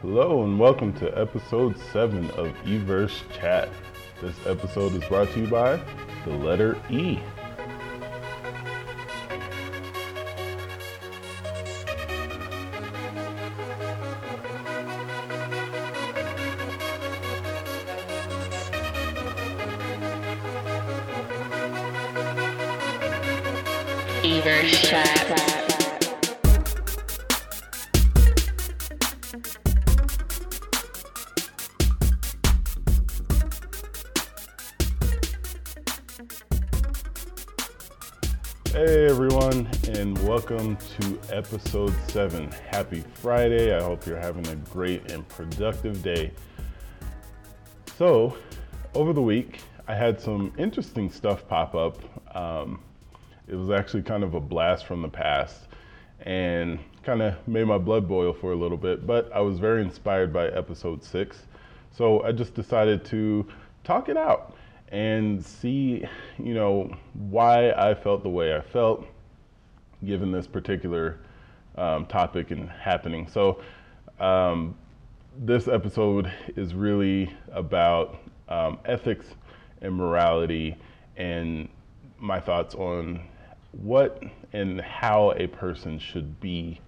Hello and welcome to episode 7 of Everse Chat. This episode is brought to you by the letter E. welcome to episode 7. Happy Friday. I hope you're having a great and productive day. So, over the week, I had some interesting stuff pop up. Um, it was actually kind of a blast from the past and kind of made my blood boil for a little bit, but I was very inspired by episode 6. So, I just decided to talk it out and see, you know, why I felt the way I felt given this particular um, topic and happening. So, um, this episode is really about um, ethics and morality and my thoughts on what and how a person should be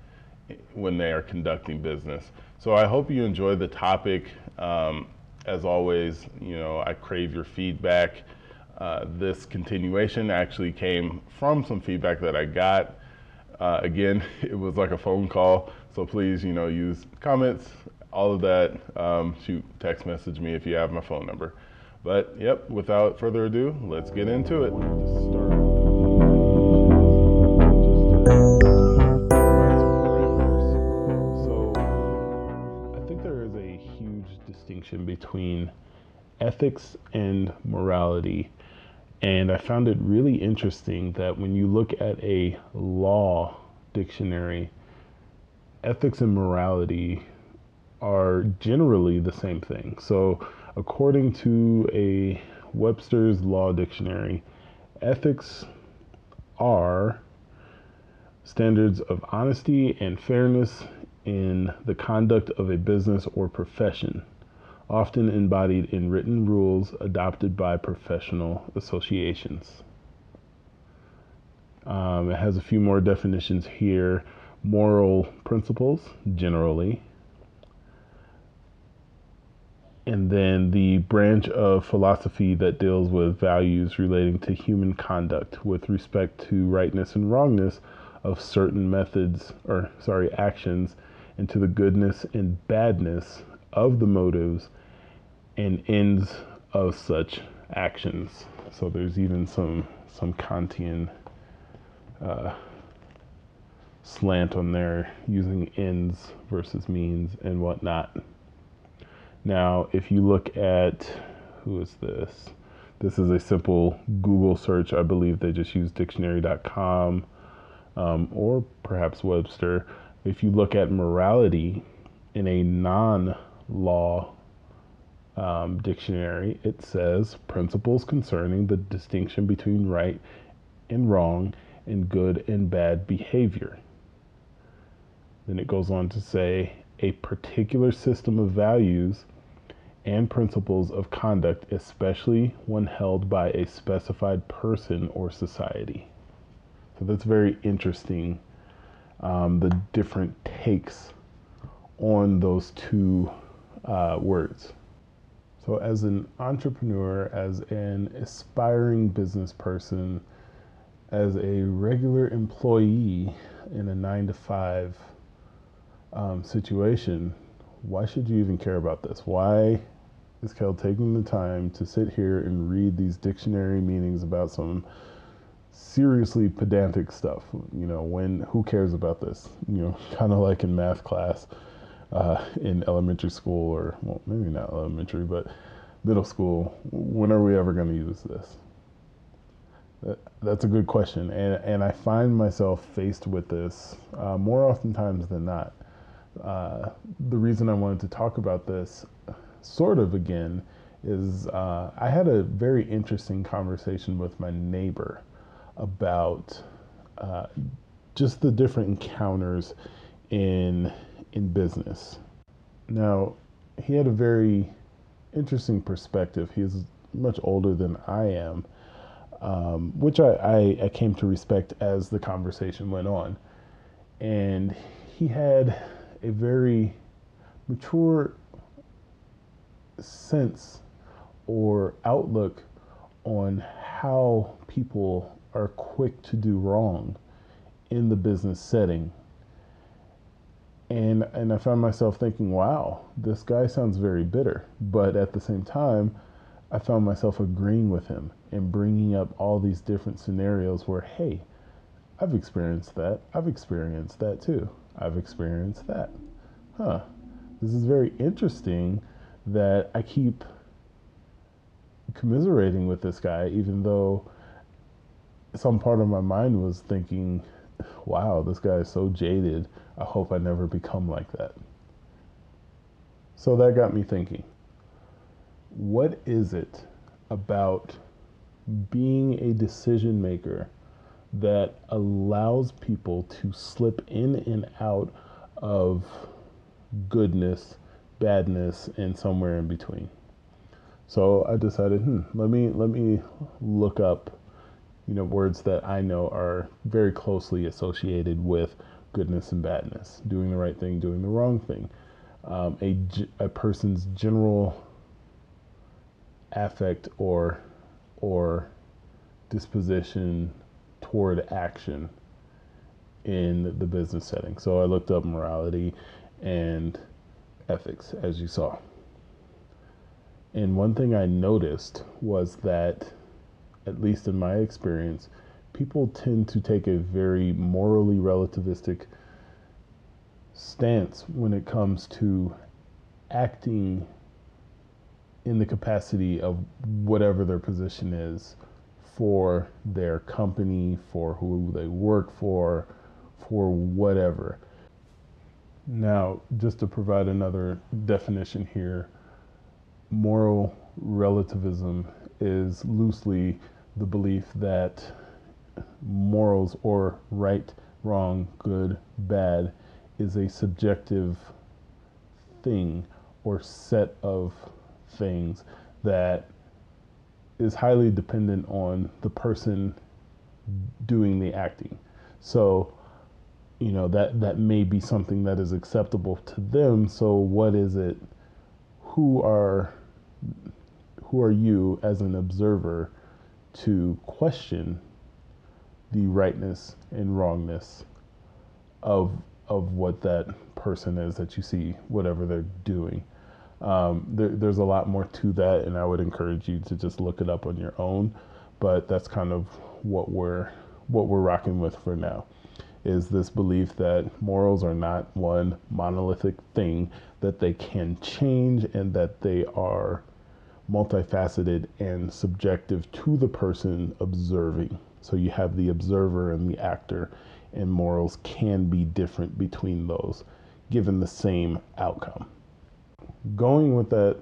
when they are conducting business. So, I hope you enjoy the topic. Um, as always, you know, I crave your feedback. Uh, this continuation actually came from some feedback that I got. Uh, again, it was like a phone call, so please, you know, use comments, all of that. Um, shoot, text message me if you have my phone number. But yep, without further ado, let's get into it. So, I think there is a huge distinction between ethics and morality. And I found it really interesting that when you look at a law dictionary, ethics and morality are generally the same thing. So, according to a Webster's Law Dictionary, ethics are standards of honesty and fairness in the conduct of a business or profession, often embodied in written rules adopted by professional associations. Um, it has a few more definitions here moral principles, generally. And then the branch of philosophy that deals with values relating to human conduct with respect to rightness and wrongness of certain methods or sorry actions and to the goodness and badness of the motives and ends of such actions. So there's even some some kantian uh, slant on there using ends versus means and whatnot. Now if you look at who is this? This is a simple google search. I believe they just use dictionary.com um, or perhaps Webster, if you look at morality in a non law um, dictionary, it says principles concerning the distinction between right and wrong and good and bad behavior. Then it goes on to say a particular system of values and principles of conduct, especially when held by a specified person or society. So that's very interesting. Um, the different takes on those two uh, words. So, as an entrepreneur, as an aspiring business person, as a regular employee in a nine to five um, situation, why should you even care about this? Why is Kel taking the time to sit here and read these dictionary meanings about some seriously pedantic stuff. You know, when who cares about this? You know, kind of like in math class uh, in elementary school, or well, maybe not elementary, but middle school. When are we ever going to use this? That, that's a good question, and and I find myself faced with this uh, more oftentimes than not. Uh, the reason I wanted to talk about this, sort of again, is uh, I had a very interesting conversation with my neighbor about uh, just the different encounters in in business. Now, he had a very interesting perspective. He's much older than I am, um, which I, I, I came to respect as the conversation went on. And he had a very mature sense or outlook on how people are quick to do wrong in the business setting. And and I found myself thinking, wow, this guy sounds very bitter. But at the same time, I found myself agreeing with him and bringing up all these different scenarios where, hey, I've experienced that. I've experienced that too. I've experienced that. Huh. This is very interesting that I keep commiserating with this guy, even though some part of my mind was thinking, wow, this guy is so jaded. I hope I never become like that. So that got me thinking what is it about being a decision maker that allows people to slip in and out of goodness, badness, and somewhere in between? So I decided, hmm, let me let me look up, you know, words that I know are very closely associated with goodness and badness, doing the right thing, doing the wrong thing, um, a a person's general affect or or disposition toward action in the business setting. So I looked up morality and ethics, as you saw. And one thing I noticed was that, at least in my experience, people tend to take a very morally relativistic stance when it comes to acting in the capacity of whatever their position is for their company, for who they work for, for whatever. Now, just to provide another definition here, moral relativism is loosely the belief that morals or right, wrong, good, bad is a subjective thing or set of things that is highly dependent on the person doing the acting. So, you know, that that may be something that is acceptable to them. So what is it who are who are you as an observer to question the rightness and wrongness of of what that person is that you see whatever they're doing? Um, there, there's a lot more to that and i would encourage you to just look it up on your own but that's kind of what we're what we're rocking with for now is this belief that morals are not one monolithic thing that they can change and that they are multifaceted and subjective to the person observing. So you have the observer and the actor, and morals can be different between those given the same outcome. Going with that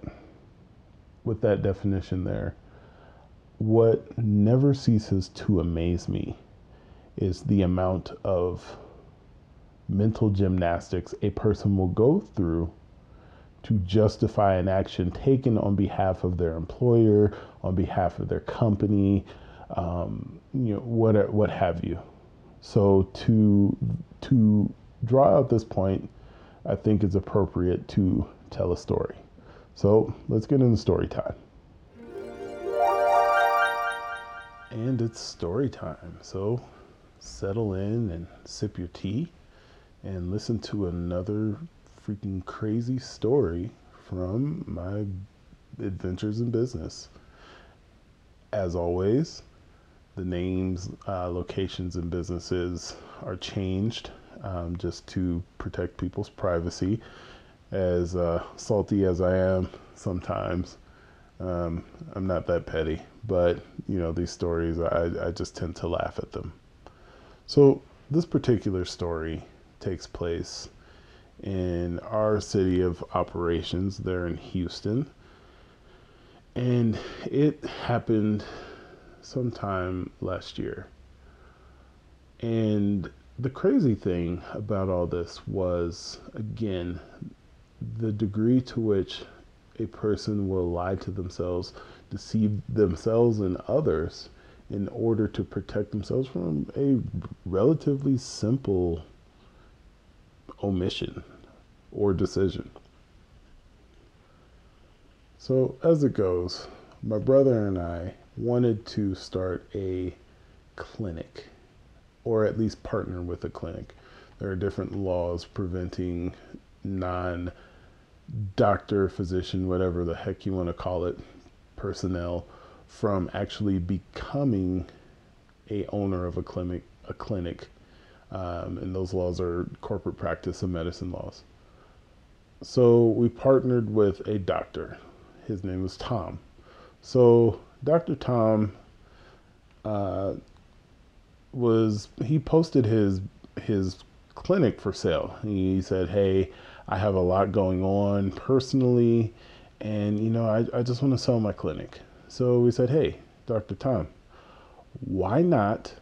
with that definition there, what never ceases to amaze me is the amount of mental gymnastics a person will go through to justify an action taken on behalf of their employer, on behalf of their company, um, you know, what what have you. So to to draw out this point, I think it's appropriate to tell a story. So let's get into story time. And it's story time. So settle in and sip your tea and listen to another freaking crazy story from my adventures in business. As always, the names, uh, locations, and businesses are changed um, just to protect people's privacy. As uh, salty as I am sometimes, um, I'm not that petty, but you know, these stories, I, I just tend to laugh at them. So, this particular story takes place in our city of operations there in Houston. And it happened sometime last year. And the crazy thing about all this was, again, the degree to which a person will lie to themselves, deceive themselves and others in order to protect themselves from a relatively simple omission or decision. So, as it goes, my brother and I wanted to start a clinic or at least partner with a clinic. There are different laws preventing non doctor, physician, whatever the heck you want to call it, personnel from actually becoming a owner of a clinic a clinic um, and those laws are corporate practice of medicine laws. So we partnered with a doctor. His name was tom. So dr tom uh, was he posted his his clinic for sale. He said hey i have a lot going on personally and you know i, I just want to sell my clinic. So we said, hey, Dr. Tom, why not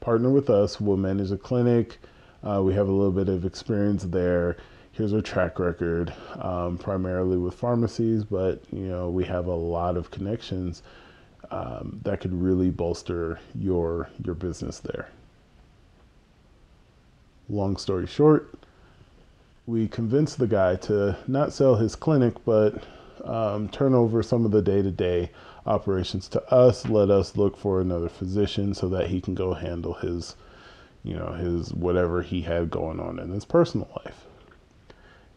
partner with us? We'll manage a clinic. Uh, we have a little bit of experience there. Here's our track record, um, primarily with pharmacies, but you know we have a lot of connections um, that could really bolster your your business there. Long story short, we convinced the guy to not sell his clinic, but um, turn over some of the day to day operations to us. Let us look for another physician so that he can go handle his, you know, his whatever he had going on in his personal life.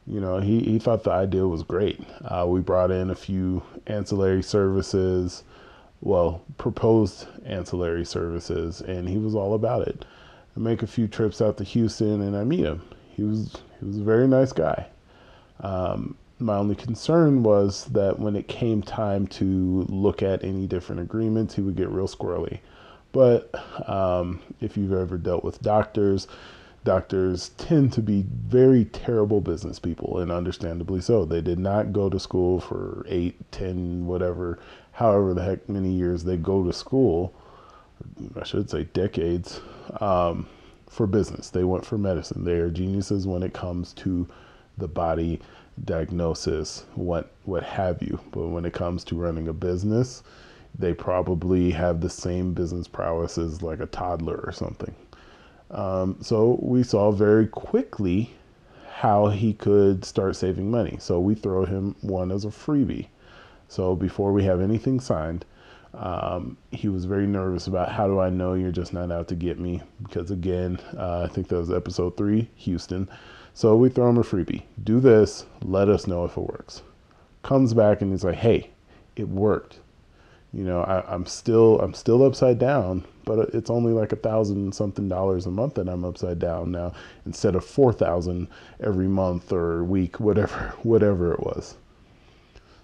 You know, he, he thought the idea was great. Uh, we brought in a few ancillary services, well, proposed ancillary services, and he was all about it. I make a few trips out to Houston and I meet him. He was he was a very nice guy. Um, my only concern was that when it came time to look at any different agreements, he would get real squirrely. But um, if you've ever dealt with doctors, doctors tend to be very terrible business people, and understandably so. They did not go to school for eight, ten, whatever, however the heck many years they go to school. I should say decades um, for business. They went for medicine. They are geniuses when it comes to the body diagnosis, what what have you. But when it comes to running a business, they probably have the same business prowess as like a toddler or something. Um, so we saw very quickly how he could start saving money. So we throw him one as a freebie. So before we have anything signed, um, he was very nervous about how do I know you're just not out to get me? Because again, uh, I think that was episode three, Houston. So we throw him a freebie. Do this. Let us know if it works. Comes back and he's like, "Hey, it worked. You know, I, am still I'm still upside down, but it's only like a thousand something dollars a month that I'm upside down now instead of four thousand every month or week, whatever whatever it was."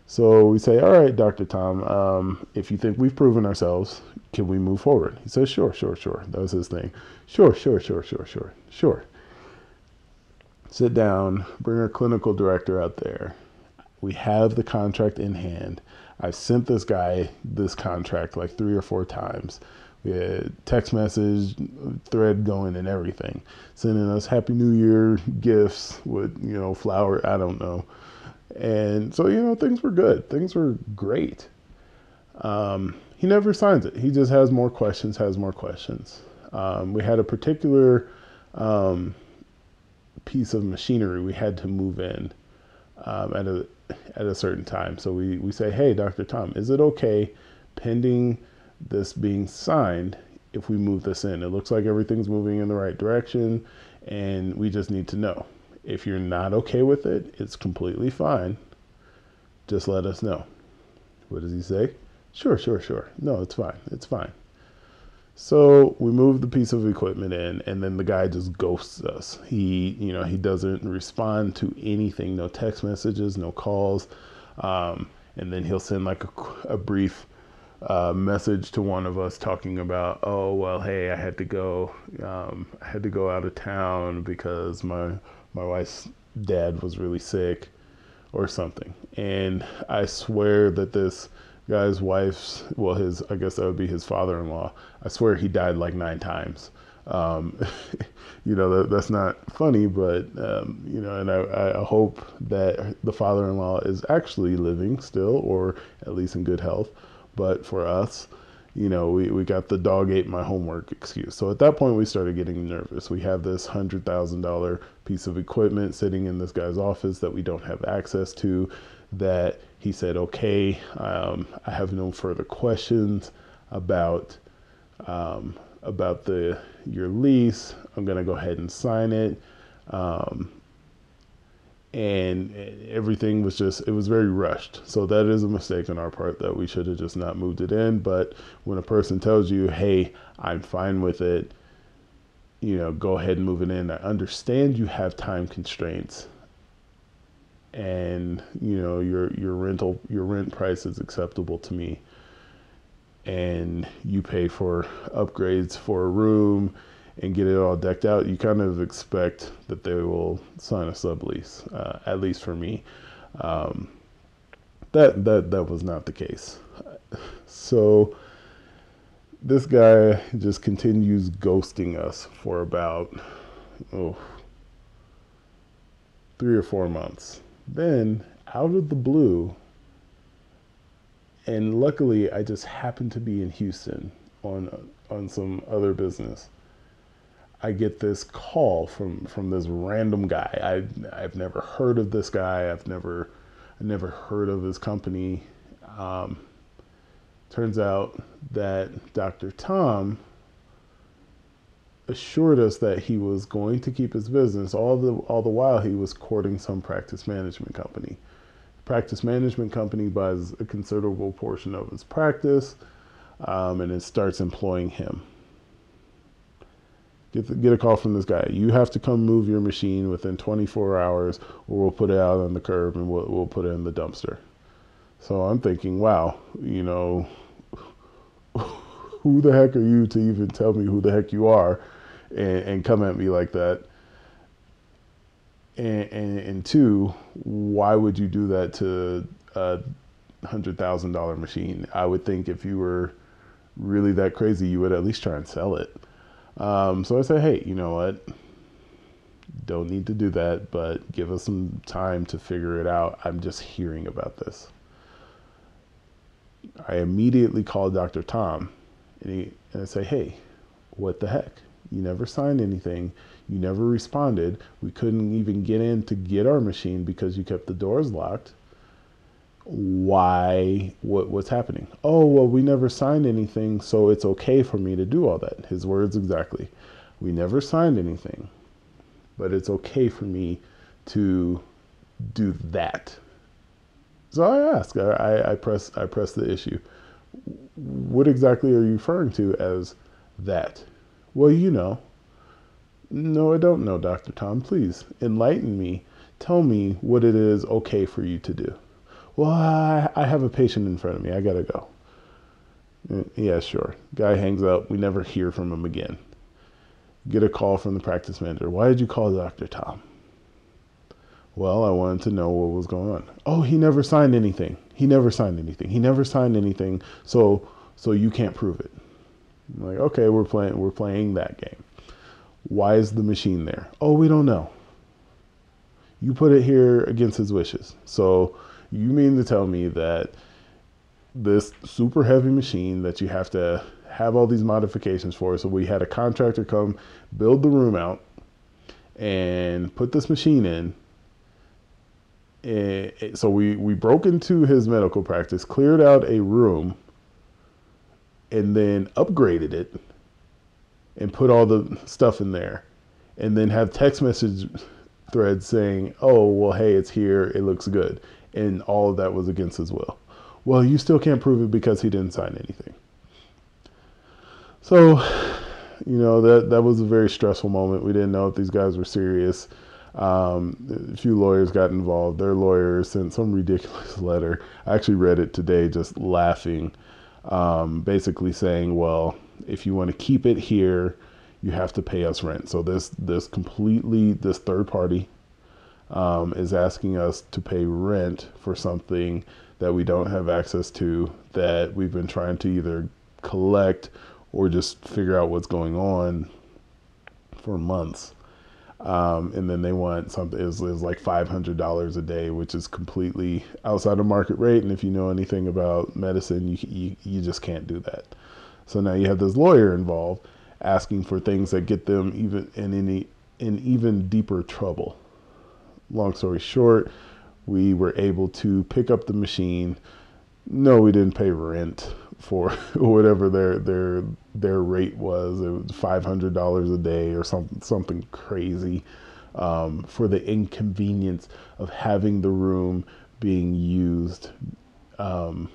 So we say, "All right, Dr. Tom, um, if you think we've proven ourselves, can we move forward?" He says, "Sure, sure, sure." That was his thing. Sure, sure, sure, sure, sure, sure sit down, bring our clinical director out there. We have the contract in hand. I've sent this guy this contract like three or four times. We had text message, thread going, and everything, sending us Happy New Year gifts with you know flower. I don't know, and so you know things were good. Things were great. Um, he never signs it. He just has more questions. Has more questions. Um, we had a particular um, piece of machinery we had to move in um, at a at a certain time. So we, we say, hey, Dr. Tom, is it okay pending this being signed if we move this in? It looks like everything's moving in the right direction and we just need to know. If you're not okay with it, it's completely fine. Just let us know. What does he say? Sure, sure, sure. No, it's fine. It's fine. So we move the piece of equipment in, and then the guy just ghosts us. He, you know, he doesn't respond to anything, no text messages, no calls, um, and then he'll send like a, a brief uh, message to one of us talking about, oh well, hey, I had to go, um, I had to go out of town because my my wife's dad was really sick, or something. And I swear that this guy's wife's well his i guess that would be his father-in-law i swear he died like nine times Um, you know, that, that's not funny, but, um, you know, and I, I hope that the father in law is actually living still or at least in good health. But for us, you know, we, we got the dog ate my homework excuse. So at that point, we started getting nervous. We have this $100,000 piece of equipment sitting in this guy's office that we don't have access to. That he said, okay, um, I have no further questions about um, about the your lease. I'm gonna go ahead and sign it. Um, and everything was just it was very rushed so that is a mistake on our part that we should have just not moved it in but when a person tells you hey i'm fine with it you know go ahead and move it in i understand you have time constraints and you know your your rental your rent price is acceptable to me and you pay for upgrades for a room and get it all decked out, you kind of expect that they will sign a sublease. Uh, at least for me, um, that that that was not the case. So this guy just continues ghosting us for about oh three or four months. Then out of the blue, and luckily I just happened to be in Houston on on some other business I get this call from from this random guy. I I've never heard of this guy. I've never I never heard of his company. Um, turns out that Dr. Tom assured us that he was going to keep his business all the all the while he was courting some practice management company. Practice management company buys a considerable portion of his practice, um, and it starts employing him. Get, the, get a call from this guy. You have to come move your machine within 24 hours, or we'll put it out on the curb and we'll, we'll put it in the dumpster. So I'm thinking, wow, you know, who the heck are you to even tell me who the heck you are and, and come at me like that? And, and, and, two, why would you do that to a hundred thousand dollar machine? I would think if you were really that crazy, you would at least try and sell it. Um, so I said, hey, you know what? Don't need to do that, but give us some time to figure it out. I'm just hearing about this. I immediately called Dr. Tom and, he, and I say, hey, what the heck? You never signed anything. You never responded. We couldn't even get in to get our machine because you kept the doors locked. Why? What what's happening? Oh well we never signed anything so it's okay for me to do all that. His words exactly. We never signed anything but it's okay for me to do that. So i ask i i press i press the issue. What exactly are you referring to as that well you know no i don't know dr tom please enlighten me tell me what it is okay for you to do well, I, I have a patient in front of me. I got to go. Mm, yeah, sure. Guy hangs up. We never hear from him again. Get a call from the practice manager. Why did you call Dr. Tom? Well, I wanted to know what was going on. Oh, he never signed anything. He never signed anything. He never signed anything. So, so you can't prove it. I'm like, okay, we're playing. We're playing that game. Why is the machine there? Oh, we don't know. You put it here against his wishes. So you mean to tell me that this super heavy machine that you have to have all these modifications for. So we had a contractor come build the room out and put this machine in. And so we, we broke into his medical practice, cleared out a room, and then upgraded it and put all the stuff in there. And then have text message threads saying, oh, well, hey, it's here. It looks good and all of that was against his will. Well, you still can't prove it because he didn't sign anything. So, you know, that, that was a very stressful moment. We didn't know if these guys were serious. Um, a few lawyers got involved. Their lawyer sent some ridiculous letter. I actually read it today just laughing, um, basically saying, well, if you want to keep it here, you have to pay us rent. So this this completely this third party um, is asking us to pay rent for something that we don't have access to that we've been trying to either collect or just figure out what's going on for months. Um, and then they want something is is like five hundred dollars a day, which is completely outside of market rate. And if you know anything about medicine, you, you you just can't do that. So now you have this lawyer involved asking for things that get them even in any in even deeper trouble. Long story short, we were able to pick up the machine. No, we didn't pay rent for whatever their their their rate was. It was five hundred dollars a day or something something crazy um, for the inconvenience of having the room being used, um,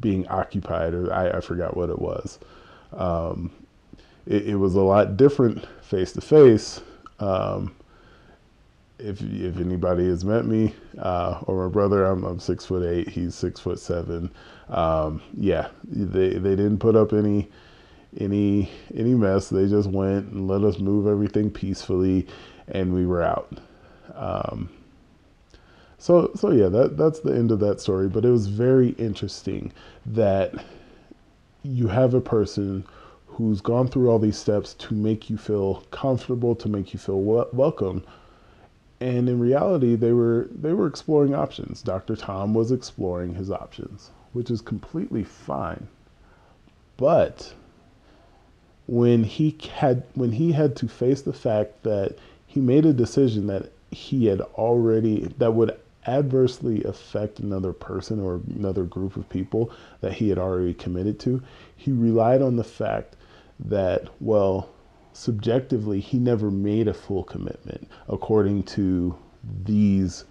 being occupied, or I, I, forgot what it was. Um, it, it, was a lot different face to face. If if anybody has met me uh, or my brother, I'm, I'm six foot eight. He's six foot seven. Um, yeah, they they didn't put up any any any mess. They just went and let us move everything peacefully, and we were out. Um, so so yeah, that that's the end of that story. But it was very interesting that you have a person who's gone through all these steps to make you feel comfortable, to make you feel welcome. And in reality, they were they were exploring options. Dr. Tom was exploring his options, which is completely fine. But when he had when he had to face the fact that he made a decision that he had already that would adversely affect another person or another group of people that he had already committed to, he relied on the fact that, well, subjectively, he never made a full commitment according to these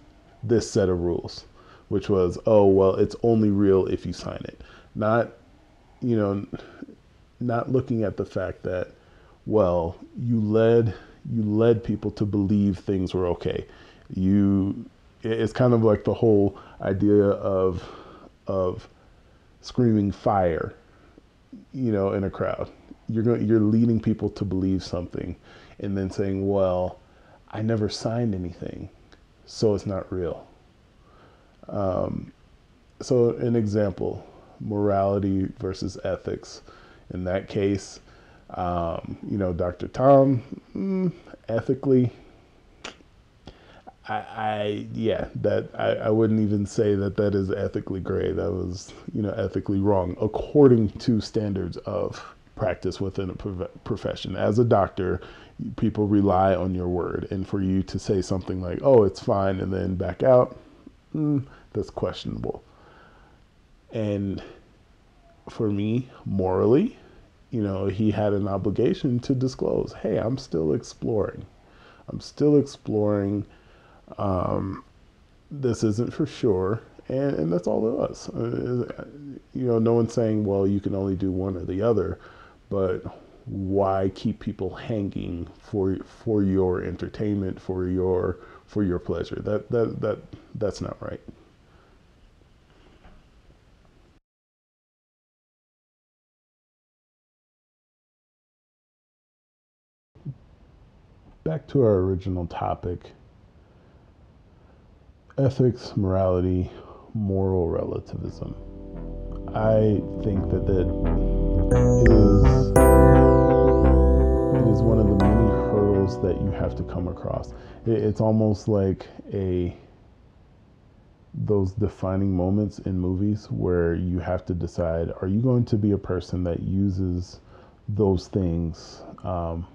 this set of rules, which was, oh well, it's only real if you sign it. Not, you know, not looking at the fact that, well, you led you led people to believe things were okay. You it's kind of like the whole idea of of screaming fire, you know, in a crowd. You're going, you're leading people to believe something, and then saying, "Well, I never signed anything, so it's not real." Um, so, an example: morality versus ethics. In that case, um, you know, Dr. Tom, mm, ethically, I, I, yeah, that I, I wouldn't even say that that is ethically gray. That was, you know, ethically wrong according to standards of practice within a profession. As a doctor, people rely on your word, and for you to say something like, "Oh, it's fine," and then back out, mm, that's questionable. And for me, morally, you know, he had an obligation to disclose, "Hey, I'm still exploring. I'm still exploring." Um, this isn't for sure, and, and that's all it was. Uh, you know, no one's saying, well, you can only do one or the other, but why keep people hanging for for your entertainment, for your for your pleasure? That that that that's not right. Back to our original topic ethics, morality, moral relativism. I think that that is it is one of the many hurdles that you have to come across. It's almost like a those defining moments in movies where you have to decide: Are you going to be a person that uses those things, um,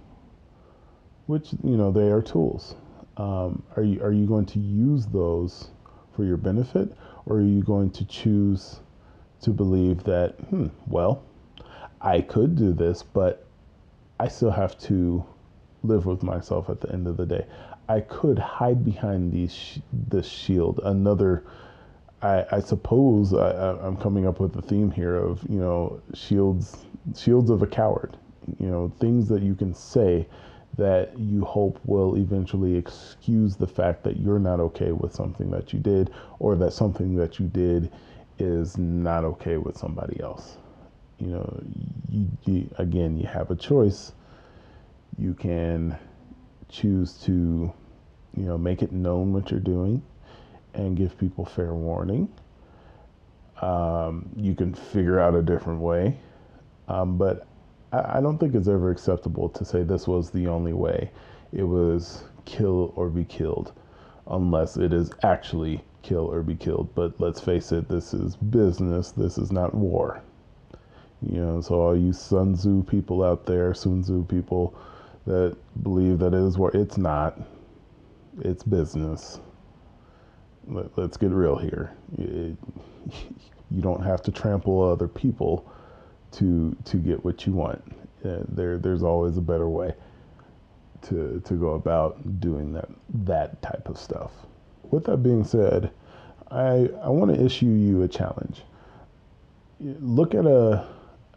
which you know they are tools um, are you are you going to use those for your benefit, or are you going to choose to believe that, hmm, well, I could do this, but I still have to live with myself at the end of the day. I could hide behind these this shield. Another, I, I suppose I, am coming up with a theme here of you know shields shields of a coward. You know things that you can say that you hope will eventually excuse the fact that you're not okay with something that you did or that something that you did is not okay with somebody else. You know, you, you, again, you have a choice. You can choose to, you know, make it known what you're doing and give people fair warning. Um, you can figure out a different way. Um, but I, don't think it's ever acceptable to say this was the only way. It was kill or be killed, unless it is actually kill or be killed. But let's face it, this is business. This is not war. You know, so all you Sun Tzu people out there, Sun Tzu people that believe that it is war, it's not. It's business. Let, us get real here. It, you don't have to trample other people to to get what you want. Uh, there, there's always a better way to to go about doing that that type of stuff. With that being said, I I want to issue you a challenge. Look at a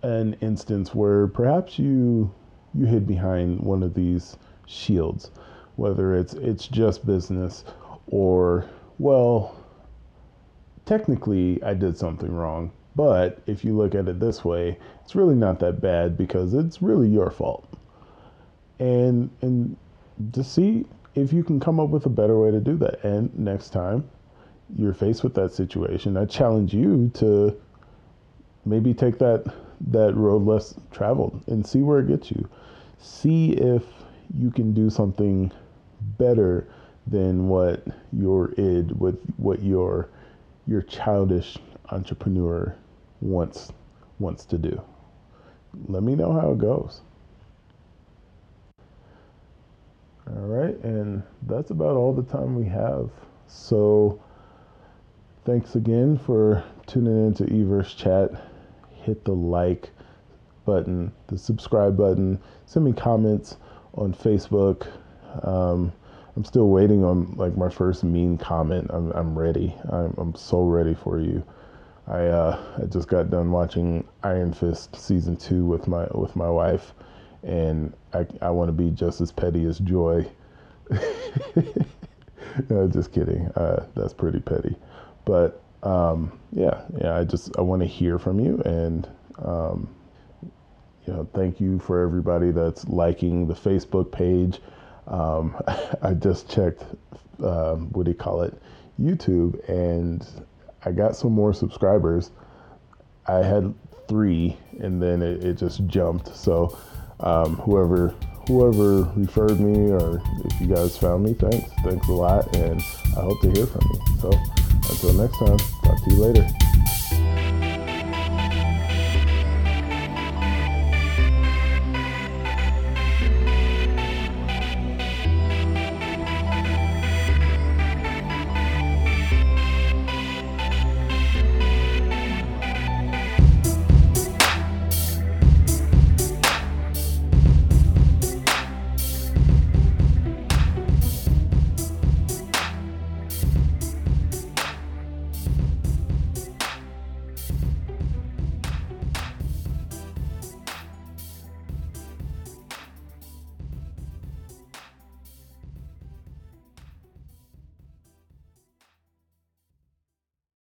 an instance where perhaps you you hid behind one of these shields, whether it's it's just business or well, technically I did something wrong, but if you look at it this way, it's really not that bad because it's really your fault. And and to see if you can come up with a better way to do that. And next time you're faced with that situation, I challenge you to maybe take that that road less traveled and see where it gets you. See if you can do something better than what your id with what your your childish entrepreneur wants wants to do. Let me know how it goes. All right, and that's about all the time we have. So thanks again for tuning in to Everse Chat. Hit the like button, the subscribe button, send me comments on Facebook. Um, I'm still waiting on like my first mean comment. I'm, I'm ready. I'm, I'm so ready for you. I uh, I just got done watching Iron Fist season two with my with my wife, and I I want to be just as petty as Joy. no, just kidding. Uh, that's pretty petty, but um, yeah, yeah. I just I want to hear from you, and um, you know, thank you for everybody that's liking the Facebook page. Um, I just checked. Um, what do you call it? YouTube, and I got some more subscribers. I had three, and then it, it just jumped. So um, whoever whoever referred me, or if you guys found me, thanks. Thanks a lot, and I hope to hear from you. So until next time, talk to you later.